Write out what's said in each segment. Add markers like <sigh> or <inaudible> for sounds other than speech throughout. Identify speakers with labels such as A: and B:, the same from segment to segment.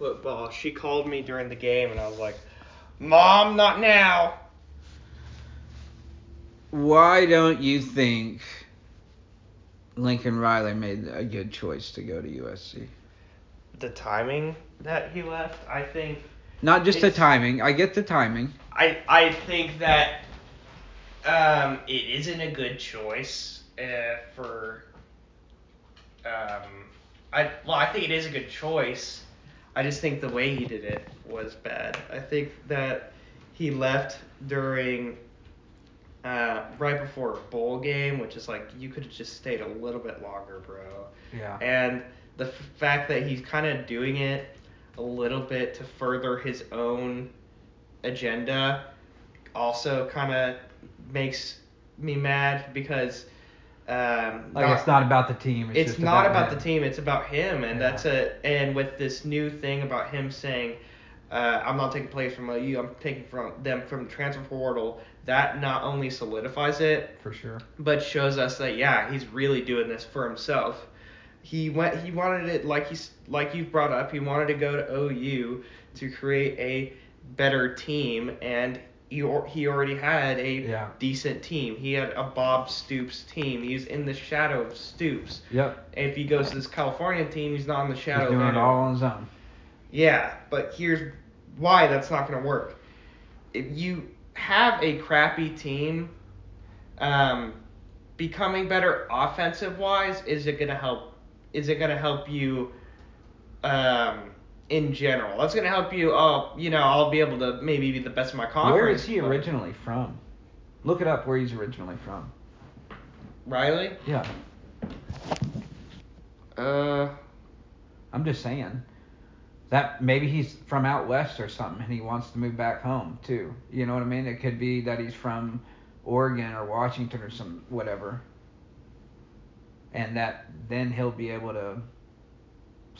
A: football. She called me during the game, and I was like, "Mom, not now."
B: Why don't you think Lincoln Riley made a good choice to go to USC?
A: The timing that he left, I think.
B: Not just the timing. I get the timing.
A: I I think that um, it isn't a good choice uh, for. Um, I well, I think it is a good choice. I just think the way he did it was bad. I think that he left during uh, right before a bowl game, which is like you could have just stayed a little bit longer, bro.
B: Yeah.
A: And the f- fact that he's kind of doing it a little bit to further his own agenda also kind of makes me mad because um,
B: Like
A: not-
B: it's not about the team. It's,
A: it's not about
B: him.
A: the team. It's about him, and
B: Yeah.
A: that's a and with this new thing about him saying, uh, "I'm not taking place from OU. I'm taking from them from the transfer portal." That not only solidifies it,
B: for sure.
A: but shows us that yeah, he's really doing this for himself. He went. He wanted it like he's like you brought up. He wanted to go to OU to create a better team, and he he already had a
B: Yeah.
A: decent team. He had a Bob Stoops team. He's in the shadow of Stoops.
B: Yep.
A: If he goes to this California team, he's not in the shadow
B: He's doing
A: of
B: it all on his own.
A: Yeah, but here's why that's not going to work. If you have a crappy team, um, becoming better offensive wise, is it going to help? Is it going to help you? Um, in general, that's going to help you. Oh, you know, I'll be able to maybe be the best in my conference.
B: Where is he
A: but-
B: originally from? Look it up where he's originally from.
A: Riley.
B: Yeah.
A: Uh,
B: I'm just saying. That maybe he's from out west or something and he wants to move back home too. You know what I mean? It could be that he's from Oregon or Washington or some whatever. And that then he'll be able to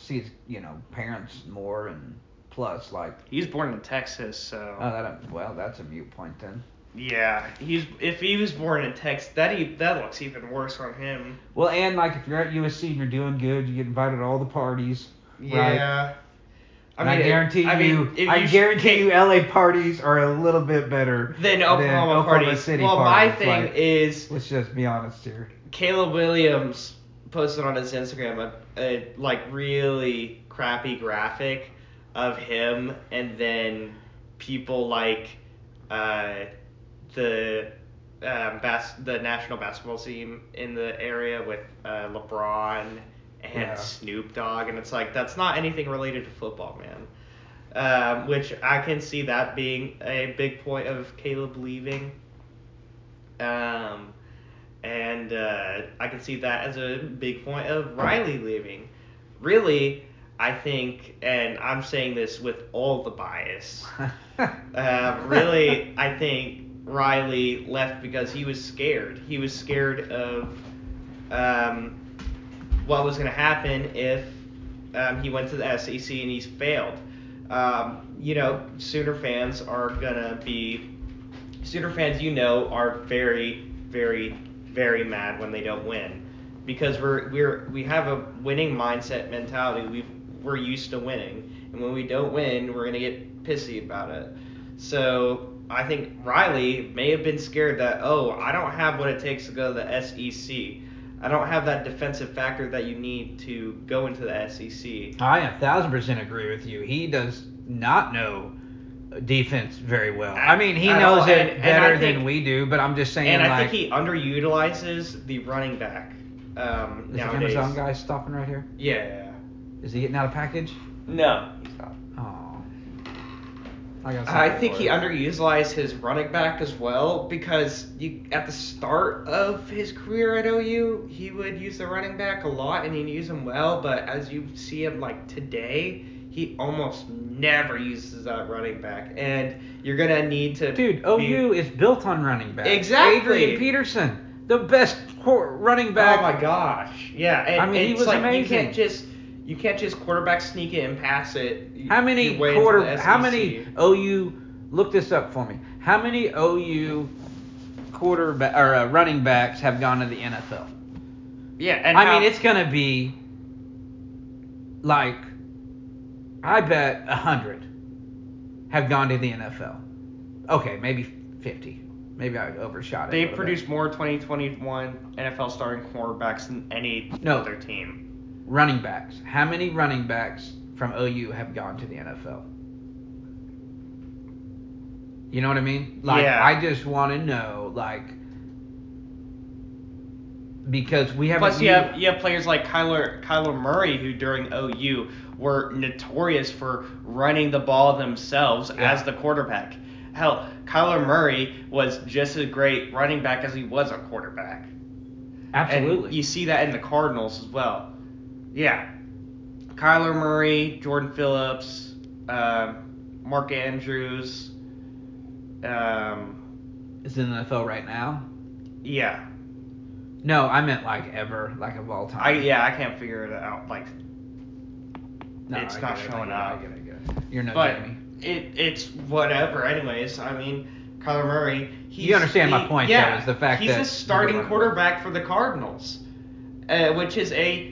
B: see his, you know, parents more and plus like
A: he's born in Texas, so.
B: oh that well that's a mute point then.
A: Yeah, he's if he was born in Texas, that e- that looks even worse on him.
B: Well, and like if you're at USC and you're doing good, you get invited to all the parties. Right.
A: Yeah.
B: I, I guarantee
A: I
B: you,
A: mean, if
B: I
A: you
B: guarantee you, LA parties are a little bit better
A: than Oklahoma,
B: Oklahoma
A: parties.
B: City
A: well,
B: parties.
A: my thing
B: like,
A: is
B: let's just be honest here.
A: Caleb Williams posted on his Instagram a, a like really crappy graphic of him, and then people like uh, the um, bas- the national basketball team in the area with uh, LeBron and
B: Yeah.
A: Snoop Dogg, and it's like that's not anything related to football, man. Um, which I can see that being a big point of Caleb leaving. Um, and uh, I can see that as a big point of Riley leaving. Really, I think, and I'm saying this with all the bias. Um, <laughs> really, I think Riley left because he was scared. He was scared of um, what was going to happen if um, he went to the SEC and he's failed. Um, you know, Sooner fans are going to be. Sooner fans, you know, are very, very, very mad when they don't win because we're we're we have a winning mindset mentality. We we're used to winning, and when we don't win, we're gonna get pissy about it. So I think Riley may have been scared that oh I don't have what it takes to go to the SEC. I don't have that defensive factor that you need to go into the SEC.
B: I a thousand percent agree with you. He does not know defense very well. I mean, he knows
A: all,
B: it
A: and- and
B: better
A: I think-
B: than we do, but I'm just saying,
A: And I
B: like,
A: think he underutilizes the running back um,
B: is the. Amazon guy stopping right here?
A: Yeah.
B: Is he getting out of package?
A: No, he's not.
B: Oh. I,
A: I think he underutilized his running back as well because you at the start of his career at OU, he would use the running back a lot and he'd use him well, but as you see him like today, he almost never uses that running back. And you're gonna need to
B: Dude,
A: be-
B: OU is built on running back.
A: Exactly.
B: Adrian Peterson, the best running back.
A: Oh my gosh. Yeah, and
B: I mean, he was
A: like you can't just you can't just quarterback sneak it and pass it.
B: How many
A: your way into
B: quarter? How many OU? Look this up for me. How many OU quarterback or uh, running backs have gone to the NFL?
A: Yeah, and
B: I
A: how-
B: mean, it's gonna be like I bet a hundred have gone to the NFL. Okay, maybe fifty. Maybe I overshot it.
A: They produced more 2021 NFL starting quarterbacks than any
B: No.
A: other team.
B: running backs. How many running backs from OU have gone to the NFL? You know what I mean? Like
A: Yeah.
B: I just want to know, like, because we haven't.
A: Plus, you have you have players like Kyler Kyler Murray who during OU were notorious for running the ball themselves
B: Yeah.
A: as the quarterback. Hell, Kyler Murray was just as great running back as he was a quarterback.
B: absolutely.
A: And you see that in the Cardinals as well. Yeah. Kyler Murray, Jordan Phillips, um, Mark Andrews. Um,
B: is in the NFL right now.
A: yeah.
B: No, I meant like ever, like of all time.
A: I yeah, I can't figure it out. Like,
B: No,
A: it's
B: I
A: not
B: get it, I
A: showing
B: get it, I
A: up.
B: get it, I get it. You're no
A: but
B: Jamie.
A: it it's whatever. Anyways, I mean, Kyler Murray. He's,
B: You understand my
A: he-
B: point,
A: Yeah,
B: though, is the fact
A: he's
B: that
A: a starting quarterback for the Cardinals, uh, which is a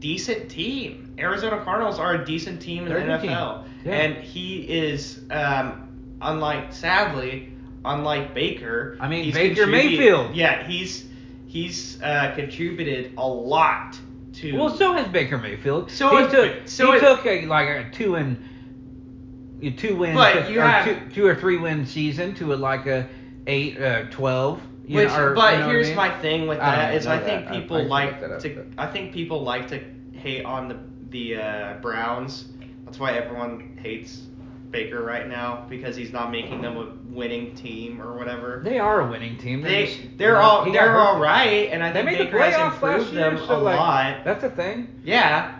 A: decent team. Arizona Cardinals are a decent team in
B: They're a
A: the
B: good team.
A: NFL,
B: Yeah.
A: and he is um, unlike sadly, unlike Baker.
B: I mean,
A: he's
B: Baker
A: contributed-
B: Mayfield.
A: Yeah, he's he's uh, contributed a lot to.
B: Well, so has Baker Mayfield.
A: So
B: he
A: has-
B: took
A: so
B: he
A: it-
B: took a like a two and a two win
A: But you
B: or
A: have-
B: two, two or three win season to a like a eight uh, twelve. You
A: Which,
B: know, or,
A: but
B: you know what I
A: here's
B: mean?
A: my thing with
B: I don't
A: that
B: even
A: is I think
B: I-
A: people
B: I should
A: like
B: up,
A: to.
B: but-
A: I think people like to hate on the the uh, Browns. That's why everyone hates Baker right now because he's not making them a winning team or whatever.
B: They are a winning team. They're
A: They
B: just-
A: they're all they're all right, and I
B: They
A: think Baker
B: the
A: has improved
B: year,
A: them
B: so
A: a
B: like,
A: lot.
B: That's a thing.
A: Yeah,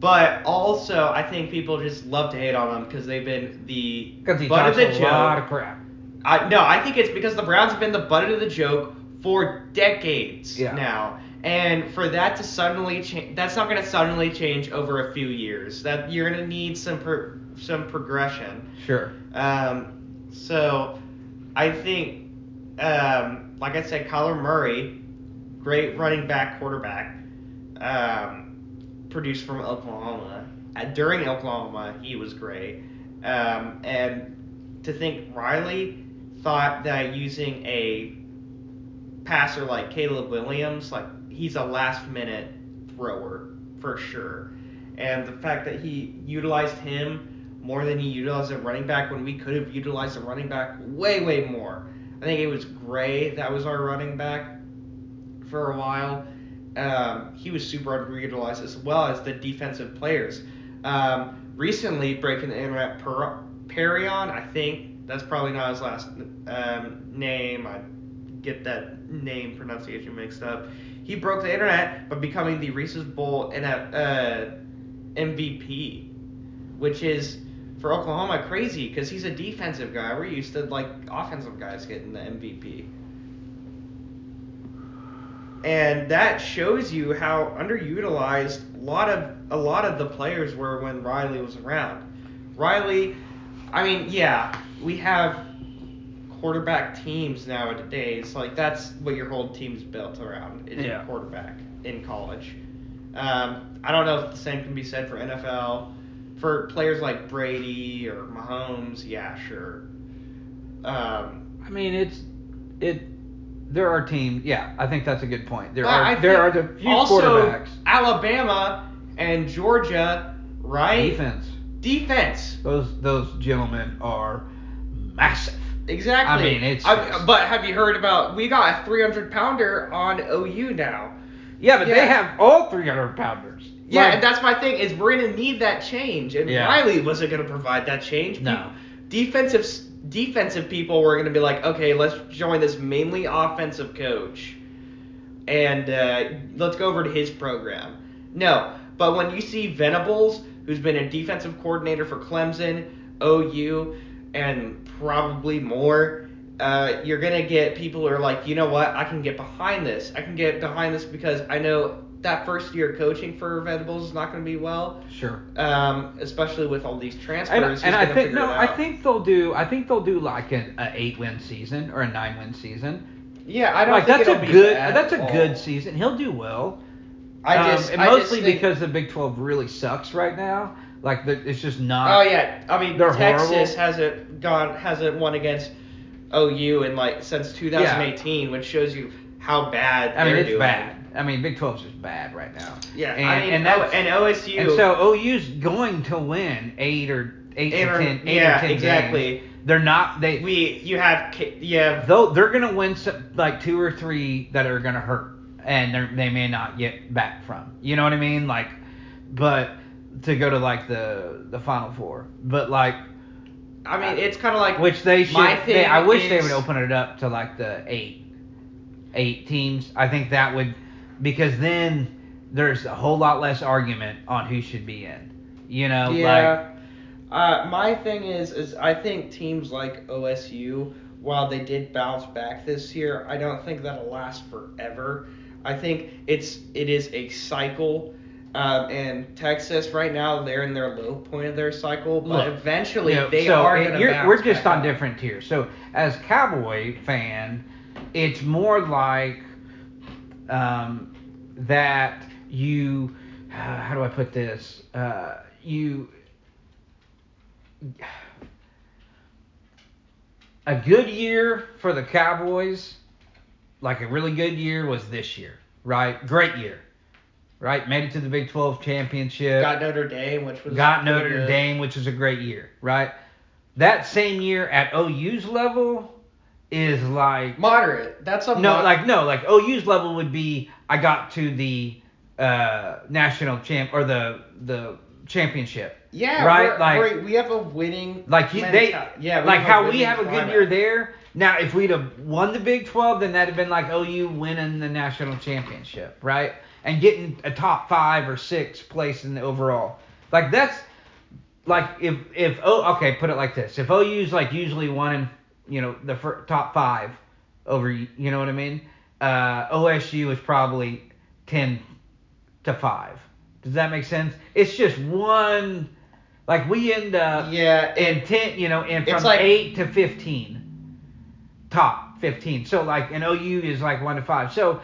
A: but also I think people just love to hate on them because they've been the
B: he
A: butt of the
B: a lot
A: joke.
B: of crap.
A: I, no, I think it's because the Browns have been the butt of the joke for decades
B: Yeah.
A: now, and for that to suddenly change, that's not going to suddenly change over a few years. That you're going to need some pro- some progression.
B: Sure.
A: Um, so I think, um, like I said, Kyler Murray, great running back, quarterback, um, produced from Oklahoma. Uh, during Oklahoma, he was great. Um, and to think Riley thought that using a passer like Caleb Williams, like he's a last minute thrower for sure. And the fact that he utilized him more than he utilized a running back when we could have utilized a running back way, way more. I think it was Gray that was our running back for a while. Um, he was super underutilized as well as the defensive players. Um, recently, breaking the internet, per- Perrion, I think that's probably not his last um, name. I get that name pronunciation mixed up. He broke the internet by becoming the Reese's Bowl uh, MVP, which is for Oklahoma crazy because he's a defensive guy. We're used to like offensive guys getting the MVP. And that shows you how underutilized a lot of a lot of the players were when Riley was around. Riley, I mean, yeah, we have quarterback teams nowadays. Like that's what your whole team's built around is
B: Yeah.
A: a quarterback in college. Um, I don't know if the same can be said for NFL. For players like Brady or Mahomes, yeah, sure. Um,
B: I mean, it's it. There are teams. Yeah, I think that's a good point. There are there are the few
A: also
B: quarterbacks.
A: Alabama and Georgia, right?
B: Defense.
A: Defense.
B: Those those gentlemen are massive.
A: Exactly.
B: I mean, it's
A: I- but have you heard about? We got a 300 pounder on OU now.
B: Yeah, but
A: Yeah.
B: they have all 300 pounders.
A: Yeah,
B: Like,
A: and that's my thing is we're gonna need that change, and
B: Yeah.
A: Riley wasn't gonna provide that change.
B: No.
A: defensive defensive people were gonna be like, okay, let's join this mainly offensive coach, and uh, let's go over to his program. No, but when you see Venables, who's been a defensive coordinator for Clemson, OU, and probably more. Uh, you're gonna get people who are like, you know what, I can get behind this. I can get behind this because I know that first year coaching for Venables is not going to be well,
B: Sure.
A: um, especially with all these transfers.
B: And, and I think no, I think they'll do. I think they'll do like an a eight win season or a nine win season.
A: Yeah, I don't
B: like
A: think
B: that's a good. That's a good season. He'll do well.
A: I
B: Um,
A: just,
B: and
A: I
B: mostly
A: just think,
B: because the Big 12 really sucks right now. Like the, it's just not.
A: Oh yeah, I mean Texas
B: horrible.
A: hasn't gone hasn't won against OU in like since 2018, which shows you how bad
B: I mean,
A: they're
B: it's
A: doing.
B: bad. I mean, Big 12's just bad right now.
A: Yeah,
B: and,
A: I mean,
B: and, that's,
A: and OSU
B: and so OU's going to win eight or eight,
A: Eight or-
B: ten, eight
A: yeah,
B: or ten
A: exactly.
B: games. They're not. They
A: we you have have
B: though they're gonna win some, like two or three that are gonna hurt, and they they may not get back from. You know what I mean? Like, but to go to like the the final four, but like
A: I mean it's kind of like
B: which they should. They, I wish they would open it up to like the eight, eight teams. I think that would because then there's a whole lot less argument on who should be in. You know, like
A: Yeah. uh, my thing is, is I think teams like OSU, while they did bounce back this year, I don't think that'll last forever. I think it's it is a cycle. Um, and Texas right now they're in their low point of their cycle, but
B: Look,
A: eventually
B: you know,
A: they
B: so
A: are going to
B: We're just on
A: up.
B: different tiers. So as Cowboy fan, it's more like um, that you. Uh, how do I put this? Uh, you. A good year for the Cowboys, like a really good year, was this year, right? Great year, right? Made it to the Big 12 championship
A: Got Notre Dame, which was
B: got Notre
A: good.
B: Dame, which was a great year, right? That same year at OU's level is like
A: Moderate. That's a
B: no,
A: mo-
B: like no, like OU's level would be I got to the uh national champ or the the championship.
A: yeah,
B: right, like-
A: we're- we have a winning.
B: Like you, they,
A: yeah, we
B: like how we have a good year there. Now, if we'd have won the Big 12, then that'd have been like OU winning the national championship, right? And getting a top five or six place in the overall. Like that's like if if oh okay, put it like this: if OU's like usually one in you know the fir- top five over you know what I mean, uh, OSU is probably ten to five. Does that make sense? It's just one. Like we end up
A: Yeah,
B: in ten, you know, and from
A: like-
B: eight to fifteen, top fifteen. So like an OU is like one to five. So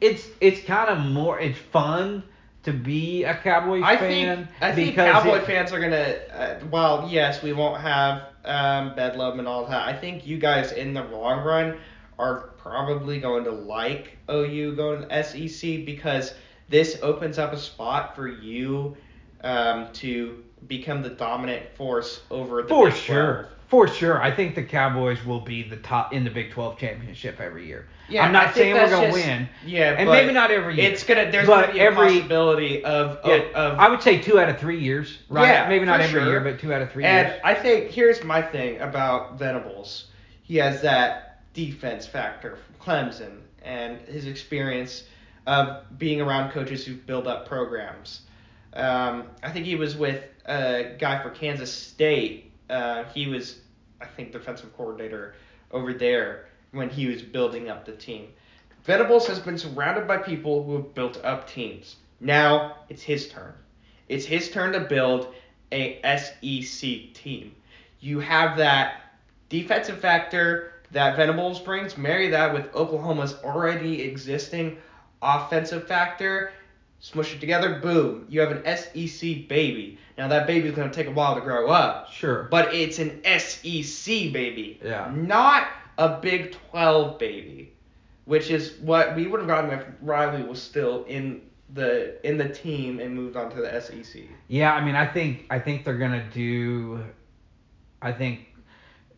B: it's it's kind of more it's fun to be a Cowboys
A: I
B: fan
A: think I think Cowboy
B: it-
A: fans are gonna. Uh, while yes, we won't have um, Bedlam and all that. I think you guys in the long run are probably going to like OU going to the SEC because this opens up a spot for you um, to become the dominant force over the
B: for
A: Big
B: sure.
A: 12.
B: For sure, I think the Cowboys will be the top in the Big 12 championship every year.
A: Yeah,
B: I'm not
A: think
B: saying we're gonna
A: just-
B: win,
A: Yeah,
B: and
A: but
B: maybe not every year.
A: It's gonna. There's
B: but
A: gonna be
B: every,
A: a possibility of
B: yeah,
A: of
B: I would say two out of three years, right?
A: Yeah,
B: maybe not
A: for
B: every
A: sure.
B: year, but two out of three
A: and
B: years.
A: I think here's my thing about Venables. He has that defense factor from Clemson and his experience of being around coaches who build up programs. Um, I think he was with a guy for Kansas State. Uh, he was, I think, defensive coordinator over there when he was building up the team. Venables has been surrounded by people who have built up teams. Now it's his turn. It's his turn to build a SEC team. You have that defensive factor that Venables brings, marry that with Oklahoma's already existing offensive factor, smush it together, boom, you have an SEC baby. Now that baby's going to take a while to grow up,
B: Sure.
A: but it's an SEC baby,
B: Yeah.
A: not a Big 12 baby, which is what we would have gotten if Riley was still in the in the team and moved on to the SEC.
B: Yeah, I mean, I think I think they're gonna do. I think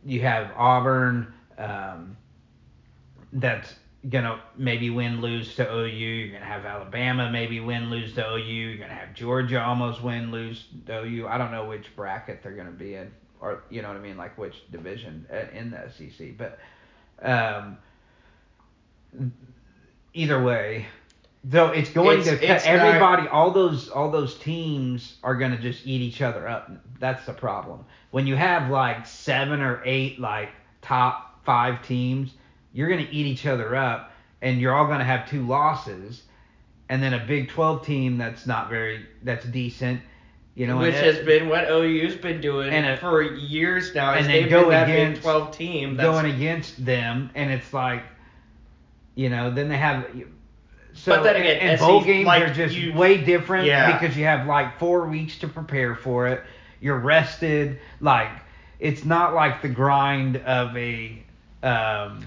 B: you have Auburn. Um, that's gonna maybe win lose to OU. You're gonna have Alabama maybe win lose to OU. You're gonna have Georgia almost win lose to OU. I don't know which bracket they're gonna be in, or you know what I mean, like which division uh, in the SEC. But um, either way, though it's going
A: It's-
B: to cut
A: it's not-
B: everybody. all those all those teams are gonna just eat each other up. That's the problem. When you have like seven or eight like top five teams, you're gonna eat each other up, and you're all gonna have two losses, and then a Big 12 team that's not very that's decent. You know,
A: which has
B: it-
A: been what OU's been doing
B: And a-
A: for years now.
B: and
A: they've
B: go
A: been that Big
B: against-
A: 12 team. That's,
B: going against them, and it's like, you know, then they have So,
A: But then again,
B: and, and bowl games
A: like,
B: are just
A: you-
B: way different
A: Yeah.
B: because you have like four weeks to prepare for it. You're rested. Like it's not like the grind of a um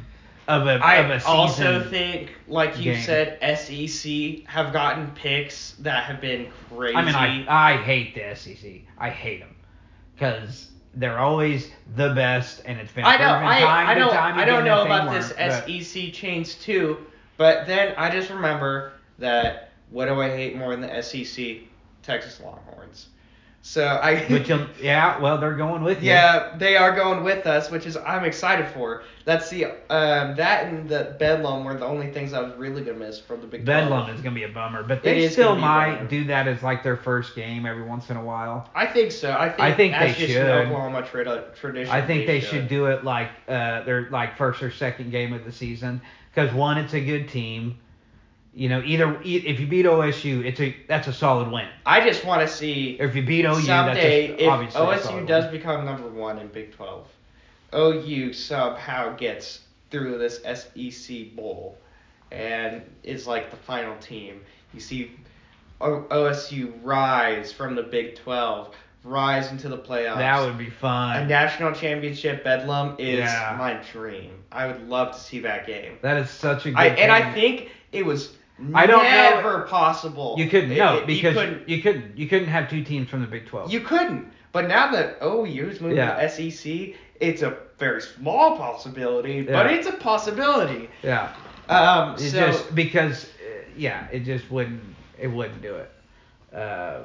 B: of a
A: I
B: of a season.
A: also think, like you
B: game.
A: said, SEC have gotten picks that have been crazy.
B: I mean, I I hate the SEC. I hate them because they're always the best, and it's been
A: I know, I, I don't,
B: time
A: I don't know about this
B: but-
A: SEC change too, but then I just remember that what do I hate more than the SEC? Texas Longhorns. So I. <laughs>
B: Um, yeah, well they're going with you.
A: Yeah, they are going with us, which is I'm excited for. That's the um that and the Bedlam were the only things I was really gonna miss from the Big 12.
B: Bedlam is gonna be a bummer, but
A: It
B: they
A: is
B: still
A: gonna be a
B: might
A: bummer.
B: do that as like their first game every once in a while.
A: I think so. I think,
B: I think
A: that's
B: they
A: just
B: should.
A: Oklahoma tra- tradition.
B: I think they should do it like uh, their like first or second game of the season because one, it's a good team. You know, either if you beat OSU, it's a that's a solid win.
A: I just want to see
B: Or if you beat OU,
A: someday
B: that's
A: if
B: a, obviously a
A: OSU does
B: win.
A: become number one in Big 12, OU somehow gets through this SEC bowl and is like the final team. You see OSU rise from the Big 12, rise into the playoffs.
B: That would be fun.
A: a national championship bedlam is
B: Yeah.
A: my dream. I would love to see that game.
B: That is such a good.
A: I, and I think it was
B: I don't know-
A: never possible.
B: you couldn't
A: It-
B: no
A: it-
B: because
A: you couldn't.
B: you couldn't you couldn't have two teams from the Big Twelve.
A: You couldn't. But now that OU's moving
B: Yeah.
A: to SEC, it's a very small possibility, but it's a possibility.
B: yeah.
A: Um, so
B: just because uh, yeah, it just wouldn't it wouldn't do it. Uh,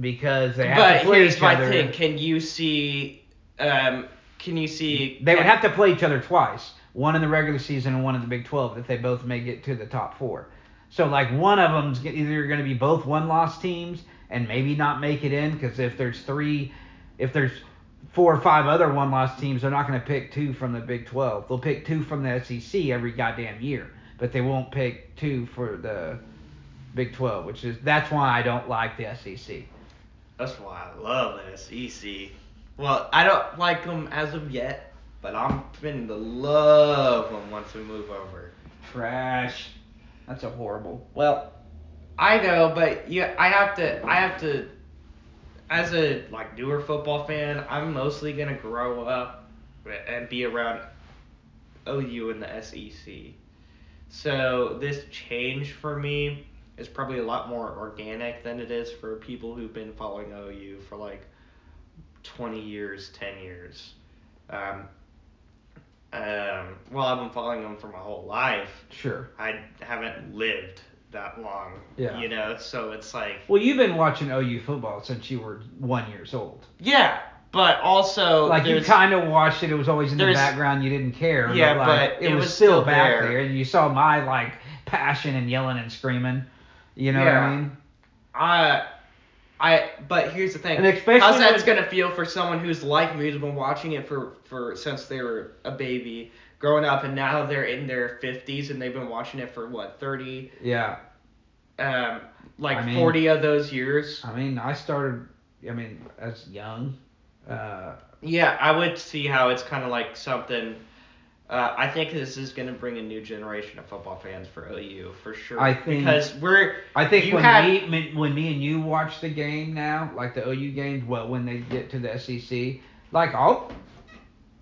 B: because they have
A: but
B: to play
A: here's my thing: Can you see? Um, can you see?
B: They would have to play each other twice, one in the regular season and one in the Big 12, if they both make it to the top four. So like one of them's g- either going to be both one-loss teams and maybe not make it in because if there's three, if there's four or five other one-loss teams, they're not going to pick two from the Big 12. They'll pick two from the SEC every goddamn year, but they won't pick two for the Big 12, which is that's why I don't like the SEC.
A: That's why I love the SEC. Well, I don't like them as of yet, but I'm finna love them once we move over.
B: Trash. That's a horrible.
A: Well, I know, but you, I have to, I have to, as a like newer football fan, I'm mostly gonna grow up and be around OU and the SEC. So this change for me is probably a lot more organic than it is for people who've been following OU for like 20 years, 10 years. Um, um, well, I've been following them for my whole life.
B: Sure.
A: I haven't lived that long.
B: Yeah.
A: You know, so it's like
B: Well, you've been watching OU football since you were one years old.
A: yeah, but also
B: like you kind of watched it. It was always in the background. You didn't care.
A: Yeah,
B: like,
A: but
B: it,
A: it
B: was,
A: was
B: still
A: still
B: back
A: there.
B: there. and You saw my like passion and yelling and screaming. You know what I mean?
A: I, I, but here's the thing.
B: And especially
A: How's
B: that's
A: gonna feel for someone who's like me, who's been watching it for for since they were a baby, growing up, and now they're in their 50s and they've been watching it for what 30,
B: Yeah.
A: um, like
B: I mean-
A: 40 of those years.
B: I mean, I started. I mean, as young. Uh,
A: Yeah, I would see how it's kind of like something. Uh, I think this is going to bring a new generation of football fans for OU for sure.
B: I think-
A: because we're
B: I think when
A: had-
B: me when, me and you watch the game now, like the OU games, well, when they get to the SEC, like I'll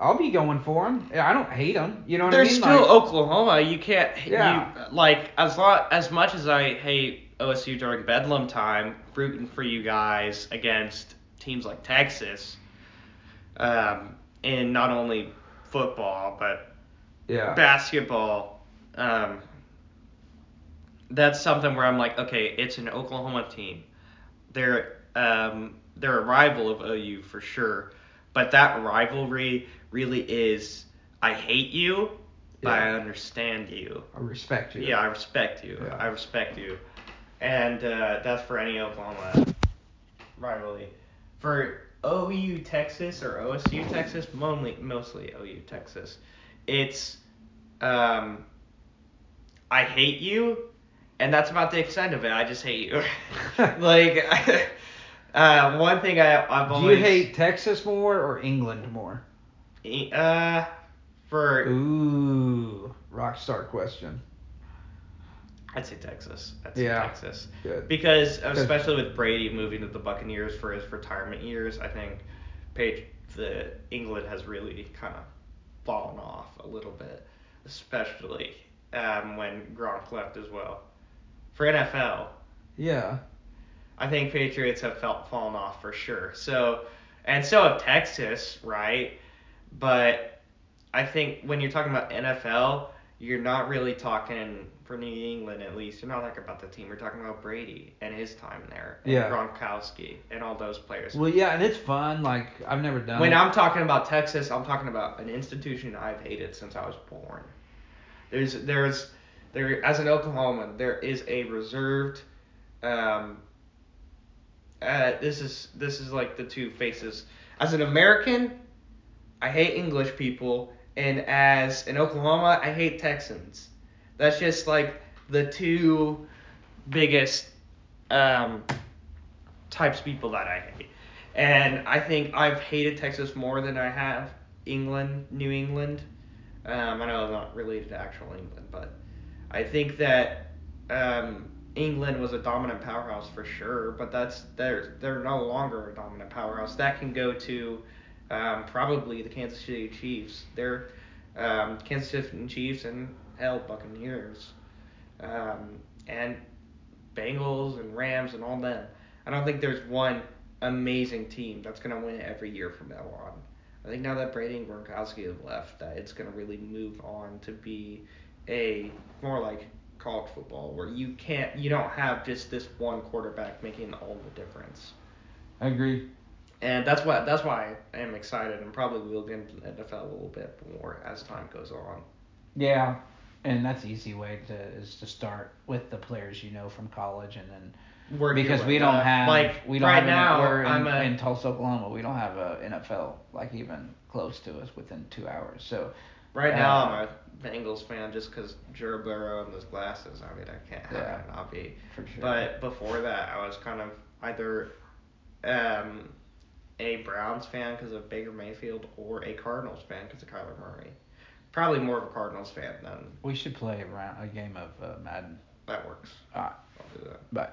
B: I'll be going for them. I don't hate them. You know what
A: They're
B: I mean?
A: still
B: Like,
A: Oklahoma. You can't.
B: Yeah.
A: You, like as lot as much as I hate OSU during Bedlam time, rooting for you guys against teams like Texas, um, in not only football but
B: yeah.
A: basketball. Um, that's something where I'm like, okay, it's an Oklahoma team. They're um, they're a rival of OU for sure, but that rivalry really is I hate you, but I understand you.
B: I respect you.
A: Yeah, I respect you.
B: Yeah.
A: I respect you, and uh, that's for any Oklahoma rivalry. For OU Texas or OSU Texas, mostly mostly OU Texas, it's um, I hate you, and that's about the extent of it. I just hate you. <laughs> like, <laughs> uh, one thing I I've always.
B: Do you hate Texas more or England more?
A: uh for
B: Ooh, rock star question.
A: I'd say Texas. I'd say
B: Yeah.
A: Texas.
B: Good.
A: Because especially with Brady moving to the Buccaneers for his retirement years, I think Page the England has really kind of fallen off a little bit, especially um, when Gronk left as well. For NFL,
B: Yeah.
A: I think Patriots have felt fallen off for sure. So, and so have Texas, right? But I think when you're talking about NFL, you're not really talking for New England at least. You're not talking about the team. You're talking about Brady and his time there, and
B: Yeah.
A: Gronkowski and all those players.
B: Well, yeah, and it's fun. Like I've never done.
A: When
B: it.
A: I'm talking about Texas, I'm talking about an institution I've hated since I was born. There's there's there as an Oklahoman, there is a reserved um uh this is this is like the two faces. As an American, I hate English people and as in Oklahoma, I hate Texans. That's just like the two biggest um types of people that I hate. And I think I've hated Texas more than I have England, New England. Um, I know I'm not related to actual England, but I think that um, England was a dominant powerhouse for sure. But that's they're they're no longer a dominant powerhouse. That can go to um, probably the Kansas City Chiefs. They're um, Kansas City Chiefs and hell Buccaneers, um, and Bengals and Rams and all them. I don't think there's one amazing team that's gonna win every year from now on. I think now that Brady and Gronkowski have left, that it's gonna really move on to be a more like college football where you can't, you don't have just this one quarterback making all the difference.
B: I agree.
A: And that's why that's why I am excited and probably will get into the NFL a little bit more as time goes on.
B: Yeah, and that's the easy way to is to start with the players you know from college, and then
A: Work
B: because we don't
A: up.
B: have
A: like
B: we don't
A: right
B: have
A: now.
B: we're in,
A: a,
B: in Tulsa, Oklahoma. We don't have a NFL like even close to us within two hours. So
A: Right now,
B: Uh,
A: I'm a Bengals fan just because Joe Burrow and those glasses. I mean, I can't how
B: Yeah.
A: can I not be.
B: for sure.
A: But before that, I was kind of either um, a Browns fan because of Baker Mayfield or a Cardinals fan because of Kyler Murray. Probably more of a Cardinals fan than
B: we should play a round a game of uh, Madden.
A: that works.
B: Alright.
A: I'll do that.
B: Bye.